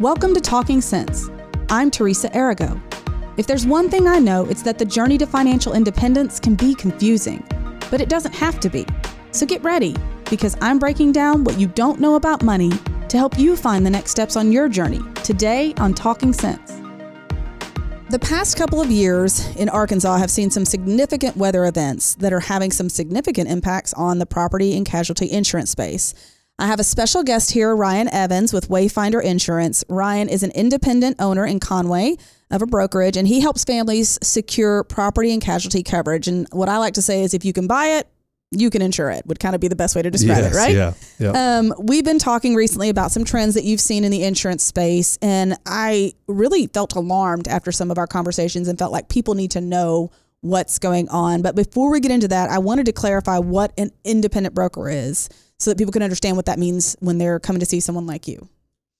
Welcome to Talking Sense. I'm Teresa Arago. If there's one thing I know, it's that the journey to financial independence can be confusing, but it doesn't have to be. So get ready, because I'm breaking down what you don't know about money to help you find the next steps on your journey today on Talking Sense. The past couple of years in Arkansas have seen some significant weather events that are having some significant impacts on the property and casualty insurance space. I have a special guest here, Ryan Evans with Wayfinder Insurance. Ryan is an independent owner in Conway of a brokerage, and he helps families secure property and casualty coverage. And what I like to say is if you can buy it, you can insure it would kind of be the best way to describe yes, it, right? Yeah. yeah. Um, we've been talking recently about some trends that you've seen in the insurance space, and I really felt alarmed after some of our conversations and felt like people need to know what's going on. But before we get into that, I wanted to clarify what an independent broker is so that people can understand what that means when they're coming to see someone like you.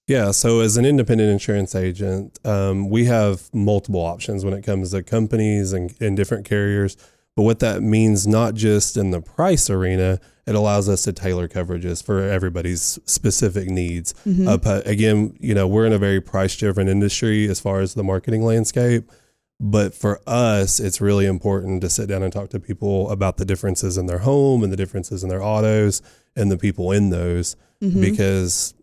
Yeah. So, as an independent insurance agent, um, we have multiple options when it comes to companies and, and different carriers. But what that means, not just in the price arena, it allows us to tailor coverages for everybody's specific needs. Mm-hmm. Uh, again, you know, we're in a very price driven industry as far as the marketing landscape. But for us, it's really important to sit down and talk to people about the differences in their home and the differences in their autos and the people in those Mhm. because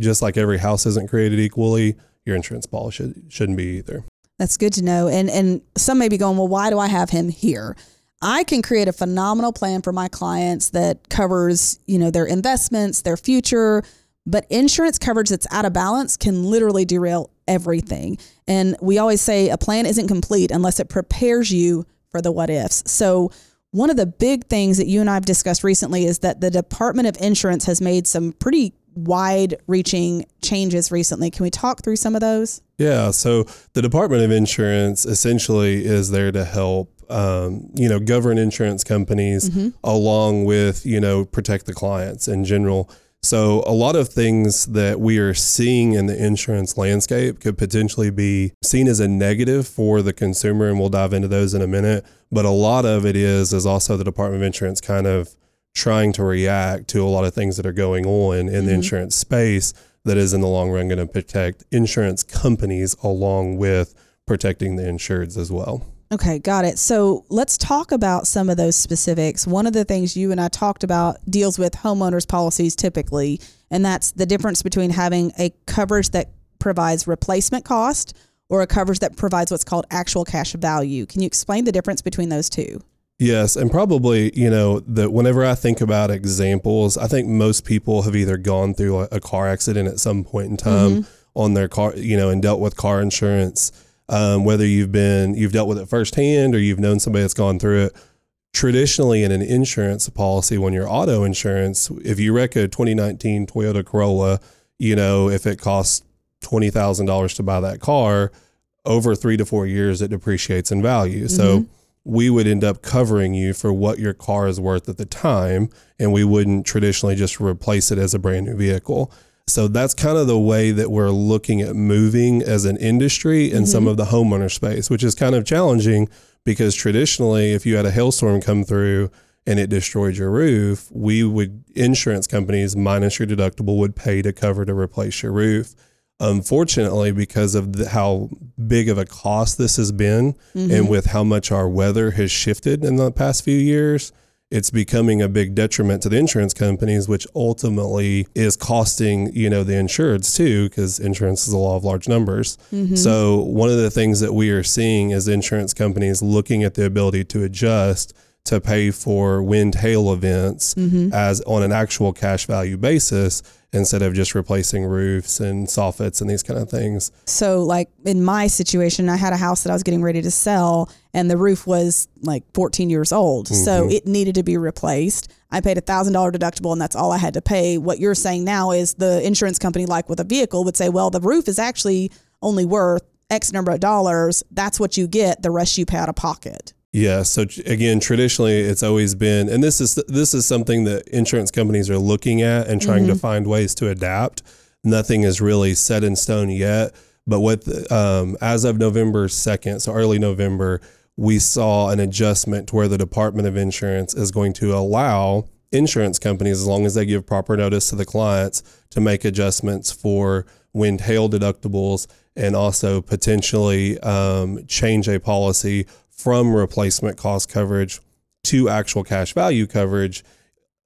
just like every house isn't created equally, your insurance policy should, shouldn't be either. That's good to know. And and some may be going, well, why do I have him here? I can create a phenomenal plan for my clients that covers, you know, their investments, their future, but insurance coverage that's out of balance can literally derail everything. And we always say a plan isn't complete unless it prepares you for the what ifs. So one of the big things that you and I have discussed recently is that the Department of Insurance has made some pretty wide reaching changes recently. Can we talk through some of those? Yeah. So the Department of Insurance essentially is there to help, um, you know, govern insurance companies along with, you know, protect the clients in general. So a lot of things that we are seeing in the insurance landscape could potentially be seen as a negative for the consumer, and we'll dive into those in a minute. But a lot of it is is also the Department of Insurance kind of trying to react to a lot of things that are going on in the mm-hmm. insurance space that is in the long run going to protect insurance companies along with protecting the insureds as well. Okay, got it. So let's talk about some of those specifics. One of the things you and I talked about deals with homeowners policies typically, and that's the difference between having a coverage that provides replacement cost or a coverage that provides what's called actual cash value. Can you explain the difference between those two? Yes, and probably you know that whenever I think about examples, I think most people have either gone through a, a car accident at some point in time mm-hmm. on their car, you know, and dealt with car insurance. Um, whether you've been you've dealt with it firsthand or you've known somebody that's gone through it. Traditionally, in an insurance policy, when you're auto insurance, if you wreck a 2019 Toyota Corolla, you know, if it costs twenty thousand dollars to buy that car, over three to four years, it depreciates in value. So we would end up covering you for what your car is worth at the time, and we wouldn't traditionally just replace it as a brand new vehicle. So that's kind of the way that we're looking at moving as an industry in mm-hmm. some of the homeowner space, which is kind of challenging because traditionally, if you had a hailstorm come through and it destroyed your roof, we would, insurance companies minus your deductible, would pay to cover to replace your roof. Unfortunately, because of the, how big of a cost this has been, mm-hmm. and with how much our weather has shifted in the past few years, it's becoming a big detriment to the insurance companies, which ultimately is costing you know the insureds too, because insurance is a law of large numbers. Mm-hmm. So one of the things that we are seeing is insurance companies looking at the ability to adjust to pay for wind hail events mm-hmm. as on an actual cash value basis instead of just replacing roofs and soffits and these kind of things. So, like in my situation, I had a house that I was getting ready to sell, and the roof was like 14 years old. So, mm-hmm. it needed to be replaced. I paid a $1,000 deductible, and that's all I had to pay. What you're saying now is the insurance company, like with a vehicle, would say, well, the roof is actually only worth X number of dollars. That's what you get. The rest you pay out of pocket. Yeah. So again, traditionally, it's always been, and this is this is something that insurance companies are looking at and trying to find ways to adapt. Nothing is really set in stone yet, but with um, as of November second, so early November, we saw an adjustment to where the Department of Insurance is going to allow insurance companies, as long as they give proper notice to the clients, to make adjustments for wind hail deductibles and also potentially um, change a policy from replacement cost coverage to actual cash value coverage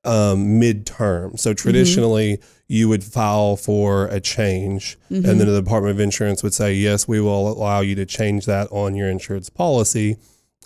um, midterm. So traditionally, mm-hmm. you would file for a change, mm-hmm. and then the Department of Insurance would say, yes, we will allow you to change that on your insurance policy.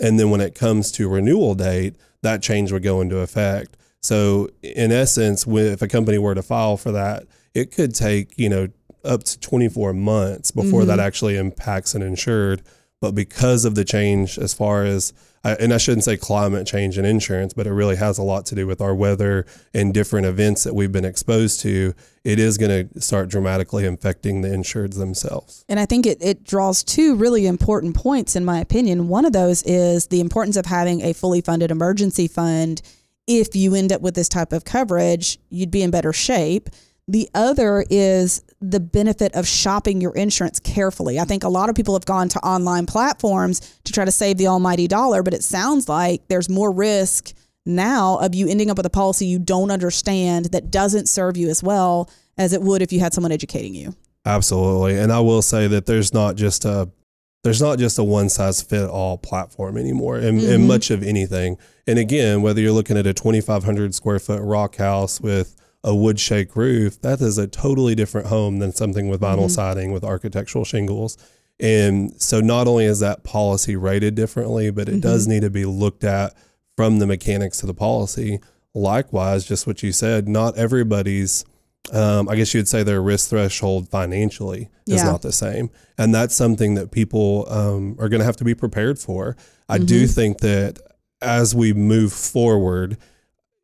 And then when it comes to renewal date, that change would go into effect. So in essence, if a company were to file for that, it could take, you know, up to 24 months before mm-hmm. that actually impacts an insured. But because of the change as far as and I shouldn't say climate change and insurance, but it really has a lot to do with our weather and different events that we've been exposed to. It is going to start dramatically affecting the insureds themselves. And I think it, it draws two really important points, in my opinion. One of those is the importance of having a fully funded emergency fund. If you end up with this type of coverage, you'd be in better shape. The other is the benefit of shopping your insurance carefully. I think a lot of people have gone to online platforms to try to save the almighty dollar, but it sounds like there's more risk now of you ending up with a policy you don't understand that doesn't serve you as well as it would if you had someone educating you. Absolutely. And I will say that there's not just a there's not just a one size fit all platform anymore in, mm-hmm. in much of anything. And again, whether you're looking at a 2,500 square foot rock house with a wood shake roof, that is a totally different home than something with vinyl mm-hmm. siding with architectural shingles. And so not only is that policy rated differently, but it mm-hmm. does need to be looked at from the mechanics of the policy. Likewise, just what you said, not everybody's um, I guess you'd say their risk threshold financially is yeah. not the same. And that's something that people um, are going to have to be prepared for. I mm-hmm. do think that as we move forward,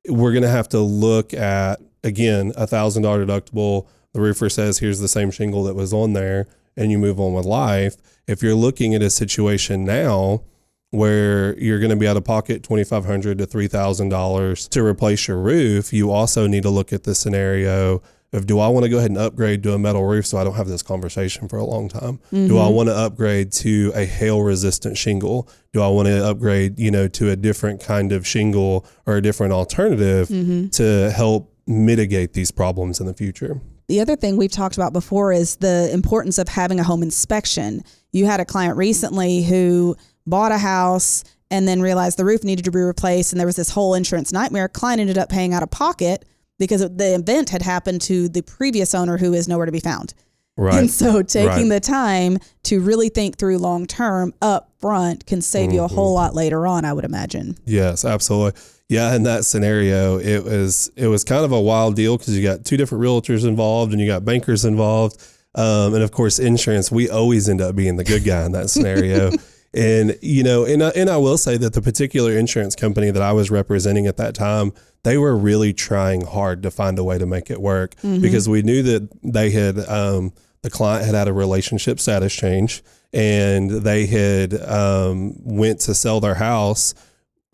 we're going to have to look at again, a thousand dollar deductible. The roofer says, here's the same shingle that was on there, and you move on with life. If you're looking at a situation now where you're going to be out of pocket $2,500 to $3,000 to replace your roof, you also need to look at the scenario of do I want to go ahead and upgrade to a metal roof so I don't have this conversation for a long time? Mm-hmm. Do I mm-hmm. want to upgrade to a hail resistant shingle? Do I want to upgrade, you know, to a different kind of shingle or a different alternative mm-hmm. to help mitigate these problems in the future. The other thing we've talked about before is the importance of having a home inspection. You had a client recently who bought a house and then realized the roof needed to be replaced and there was this whole insurance nightmare. Client ended up paying out of pocket because the event had happened to the previous owner who is nowhere to be found. Right. And so taking right. the time to really think through long term up front can save mm-hmm. you a whole mm-hmm. lot later on, I would imagine. Yes, absolutely. Yeah, in that scenario, it was it was kind of a wild deal because you got two different realtors involved and you got bankers involved, um, and of course insurance. We always end up being the good guy in that scenario. and you know, and I, and I will say that the particular insurance company that I was representing at that time, they were really trying hard to find a way to make it work mm-hmm. because we knew that they had um, the client had had a relationship status change and they had um, went to sell their house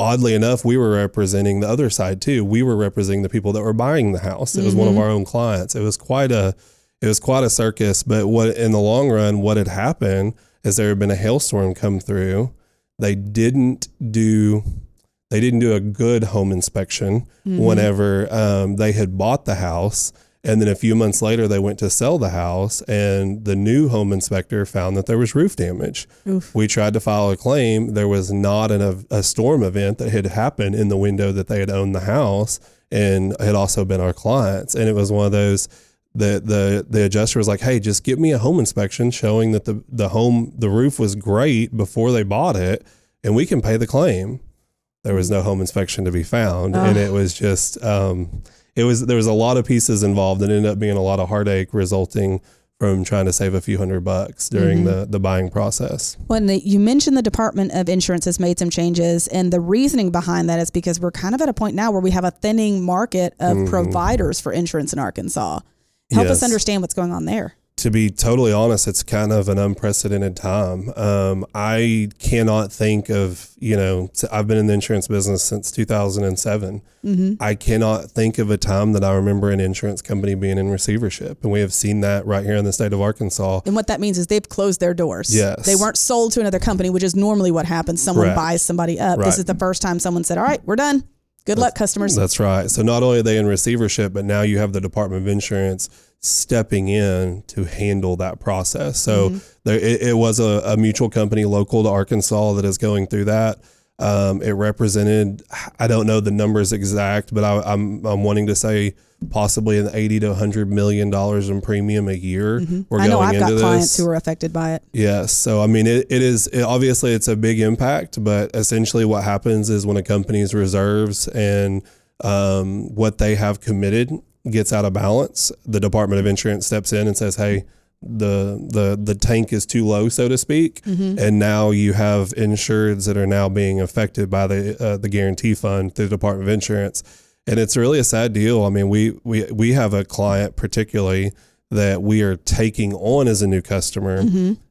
oddly enough, we were representing the other side too. We were representing the people that were buying the house. It mm-hmm. was one of mm-hmm. our own clients. It was quite a it was quite a circus. But what in the long run, what had happened is there had been a hailstorm come through. They didn't do they didn't do a good home inspection mm-hmm. whenever um, they had bought the house and then a few months later, they went to sell the house, and the new home inspector found that there was roof damage. Oof. We tried to file a claim. There was not an, a, a storm event that had happened in the window that they had owned the house and had also been our clients. And it was one of those the the the adjuster was like, "Hey, just give me a home inspection showing that the the home the roof was great before they bought it, and we can pay the claim." There was no home inspection to be found, and it was just um, it was there was a lot of pieces involved and ended up being a lot of heartache resulting from trying to save a few hundred bucks during mm-hmm. the, the buying process. When the, you mentioned the Department of Insurance has made some changes, and the reasoning behind that is because we're kind of at a point now where we have a thinning market of mm-hmm. providers for insurance in Arkansas. Help yes. us understand what's going on there to be totally honest, it's kind of an unprecedented time. Um, I cannot think of, you know, I've been in the insurance business since 2007. Mm-hmm. I cannot think of a time that I remember an insurance company being in receivership. And we have seen that right here in the state of Arkansas. And what that means is they've closed their doors. Yes. They weren't sold to another company, which is normally what happens. Someone buys somebody up. Right. This is the first time someone said, all right, we're done Good luck, customers. That's right. So not only are they in receivership, but now you have the Department of Insurance stepping in to handle that process. So Mm-hmm. there, it, it was a, a mutual company local to Arkansas that is going through that. Um, it represented, I don't know the numbers exact, but I, I'm I'm wanting to say possibly an eighty to hundred million dollars in premium a year. We're Mm-hmm. I know going I've got into clients who are affected by it. Yes. So, I mean, it, it is it, obviously it's a big impact, but essentially what happens is when a company's reserves and um, what they have committed gets out of balance, the Department of Insurance steps in and says, hey, the the the tank is too low, so to speak, and now you have insureds that are now being affected by the uh, the guarantee fund through the Department of Insurance, and it's really a sad deal. I mean, we we we have a client particularly that we are taking on as a new customer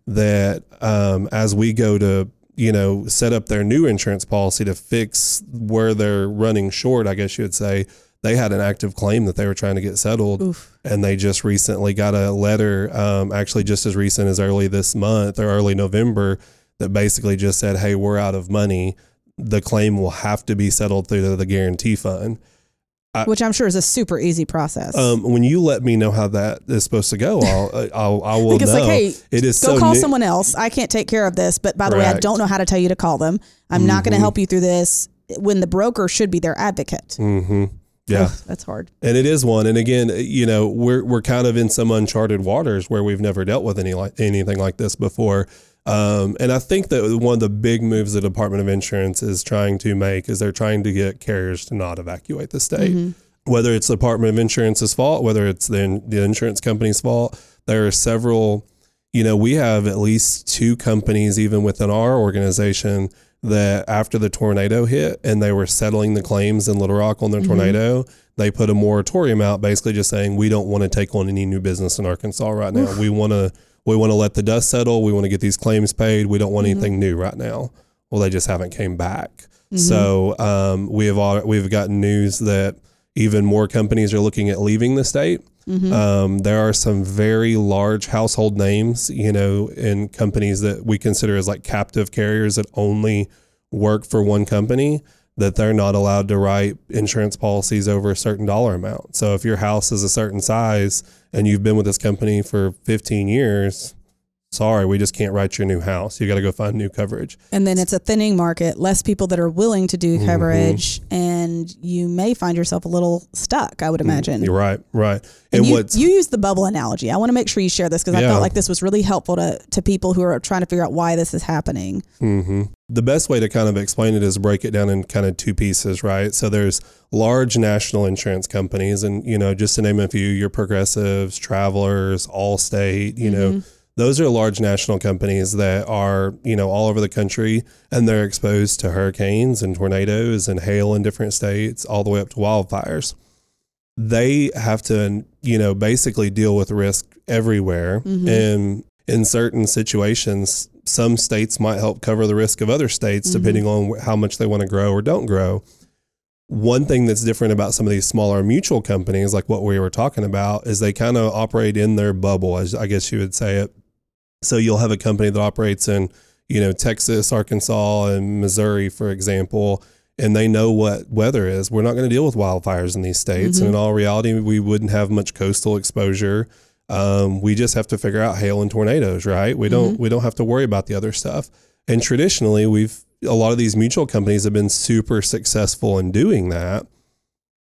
that um, as we go to you know set up their new insurance policy to fix where they're running short i guess you would say they had an active claim that they were trying to get settled Oof. and they just recently got a letter um, actually just as recent as early this month or early november that basically just said hey we're out of money the claim will have to be settled through the guarantee fund Which I'm sure is a super easy process. um, when you let me know how that is supposed to go, I'll, I'll I will it's know. like, hey, it is Go so call new- someone else. I can't take care of this. But by the way, I don't know how to tell you to call them. I'm not going to help you through this when the broker should be their advocate. Mm-hmm. Yeah, Ugh, that's hard. and it is one. And again, you know, we're we're kind of in some uncharted waters where we've never dealt with any like anything like this before. Um, and I think that one of the big moves the Department of Insurance is trying to make is they're trying to get carriers to not evacuate the state. Whether it's the Department of Insurance's fault, whether it's the, the insurance company's fault, there are several. You know, we have at least two companies, even within our organization, that after the tornado hit and they were settling the claims in Little Rock on their tornado, they put a moratorium out, basically just saying we don't want to take on any new business in Arkansas right now. We want to we want to let the dust settle. We want to get these claims paid. We don't want anything new right now. Well, they just haven't came back. So um, we have all, we've gotten news that even more companies are looking at leaving the state. Um, there are some very large household names, you know, in companies that we consider as like captive carriers that only work for one company that they're not allowed to write insurance policies over a certain dollar amount. So if your house is a certain size and you've been with this company for 15 years, sorry, we just can't write your new house. You got to go find new coverage. And then it's a thinning market, less people that are willing to Mm-hmm. do coverage, and you may find yourself a little stuck, I would imagine. You're right, right. And And you, what's you use the bubble analogy. I want to make sure you share this because I felt like this was really helpful to, to people who are trying to figure out why this is happening. Mm-hmm. The best way to kind of explain it is break it down in kind of two pieces, right? So there's large national insurance companies, and you know, just to name a few, your Progressives, Travelers, Allstate, you know, those are large national companies that are you know all over the country, and they're exposed to hurricanes and tornadoes and hail in different states, all the way up to wildfires. They have to, you know, basically deal with risk everywhere, mm-hmm. and in certain situations, some states might help cover the risk of other states mm-hmm. depending on how much they want to grow or don't grow. One thing that's different about some of these smaller mutual companies, like what we were talking about, is they kind of operate in their bubble, as I guess you would say it. So you'll have a company that operates in, you know, Texas, Arkansas, and Missouri, for example, and they know what weather is. We're not going to deal with wildfires in these states, and mm-hmm. in all reality, we wouldn't have much coastal exposure. Um, we just have to figure out hail and tornadoes, right? We don't mm-hmm. we don't have to worry about the other stuff. And traditionally, we've a lot of these mutual companies have been super successful in doing that.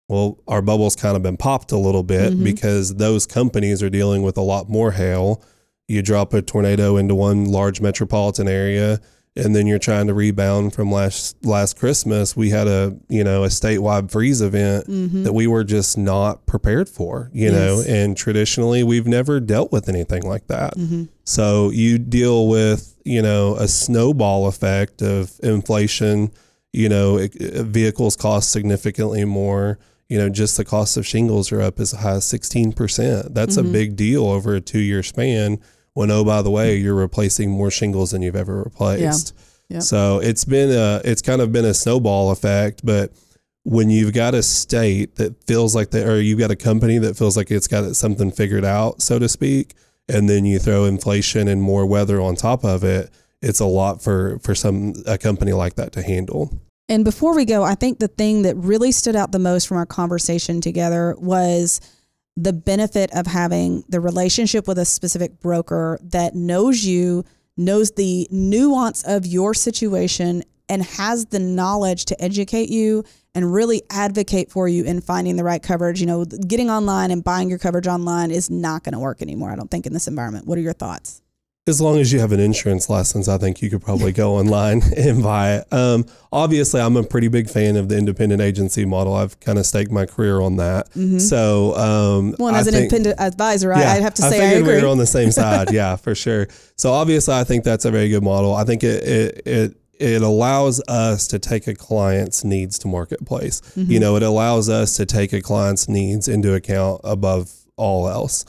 Well, our bubble's kind of been popped a little bit mm-hmm. because those companies are dealing with a lot more hail. You drop a tornado into one large metropolitan area, and then you're trying to rebound from last last Christmas. We had a you know a statewide freeze event mm-hmm. that we were just not prepared for. You know, and traditionally we've never dealt with anything like that. Mm-hmm. So you deal with you know a snowball effect of inflation. You know, it, vehicles cost significantly more. You know, just the cost of shingles are up as high as sixteen percent. That's a mm-hmm. big deal over a two year span. When oh by the way, you're replacing more shingles than you've ever replaced. yeah. Yep. So it's been a it's kind of been a snowball effect, but when you've got a state that feels like they or you've got a company that feels like it's got something figured out, so to speak, and then you throw inflation and more weather on top of it, it's a lot for for some a company like that to handle. And before we go, I think the thing that really stood out the most from our conversation together was the benefit of having the relationship with a specific broker that knows you, knows the nuance of your situation, and has the knowledge to educate you and really advocate for you in finding the right coverage. You know, getting online and buying your coverage online is not going to work anymore, I don't think, in this environment. What are your thoughts? As long as you have an insurance license, I think you could probably go online and buy it. Um, obviously, I'm a pretty big fan of the independent agency model. I've kind of staked my career on that. Mm-hmm. So, um, well, as I an think, independent advisor, yeah, I'd have to say I, I agree. we're on the same side. yeah, for sure. So, obviously, I think that's a very good model. I think it it it it allows us to take a client's needs to marketplace. Mm-hmm. You know, it allows us to take a client's needs into account above all else.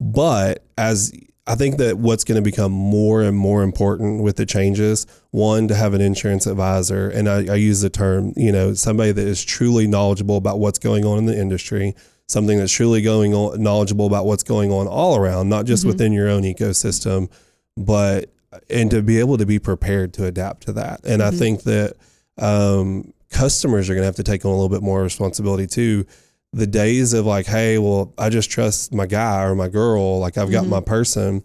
But as I think that what's going to become more and more important with the changes, one, to have an insurance advisor, and I, I, use the term, you know, somebody that is truly knowledgeable about what's going on in the industry, something that's truly going on, knowledgeable about what's going on all around, not just mm-hmm. within your own ecosystem, but and to be able to be prepared to adapt to that. And mm-hmm. I think that um, customers are going to have to take on a little bit more responsibility too the days of like, hey, well, I just trust my guy or my girl, like I've got mm-hmm. my person.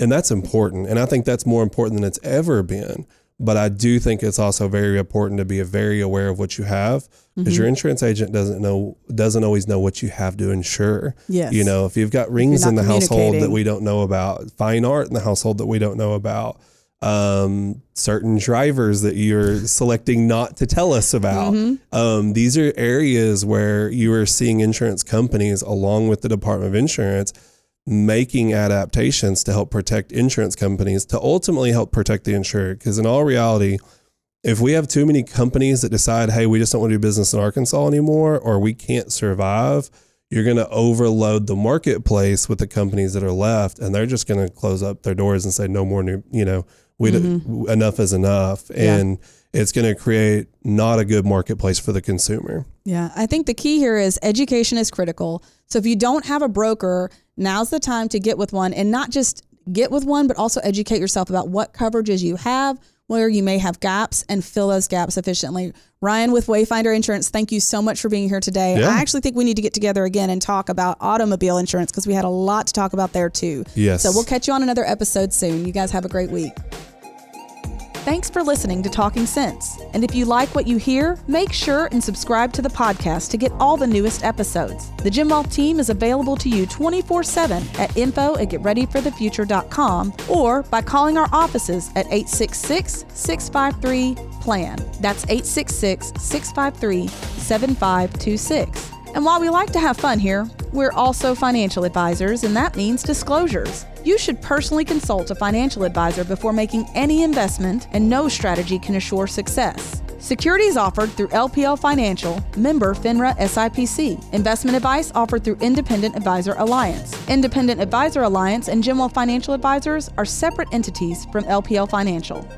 And that's important. And I think that's more important than it's ever been. But I do think it's also very important to be very aware of what you have because mm-hmm. your insurance agent doesn't know doesn't always know what you have to insure. Yes. You know, if you've got rings in the household that we don't know about, fine art in the household that we don't know about, um, certain drivers that you're selecting not to tell us about. Mm-hmm. Um, these are areas where you are seeing insurance companies, along with the Department of Insurance, making adaptations to help protect insurance companies to ultimately help protect the insured. Because in all reality, if we have too many companies that decide, hey, we just don't want to do business in Arkansas anymore, or we can't survive, you're going to overload the marketplace with the companies that are left, and they're just going to close up their doors and say, no more new, you know, we mm-hmm. enough is enough, and yeah. it's going to create not a good marketplace for the consumer. Yeah, I think the key here is education is critical. So if you don't have a broker, now's the time to get with one, and not just get with one, but also educate yourself about what coverages you have, where you may have gaps, and fill those gaps efficiently. Ryan with Wayfinder Insurance, thank you so much for being here today. Yeah. I actually think we need to get together again and talk about automobile insurance because we had a lot to talk about there too. Yes. So we'll catch you on another episode soon. You guys have a great week. Thanks for listening to Talking Sense. And if you like what you hear, make sure and subscribe to the podcast to get all the newest episodes. The Jim Wealth team is available to you 24 7 at info at getreadyforthefuture.com or by calling our offices at 866 653 PLAN. That's 866 653 7526. And while we like to have fun here, we're also financial advisors, and that means disclosures. You should personally consult a financial advisor before making any investment, and no strategy can assure success. Securities offered through LPL Financial, member FINRA SIPC. Investment advice offered through Independent Advisor Alliance. Independent Advisor Alliance and Jim Financial Advisors are separate entities from LPL Financial.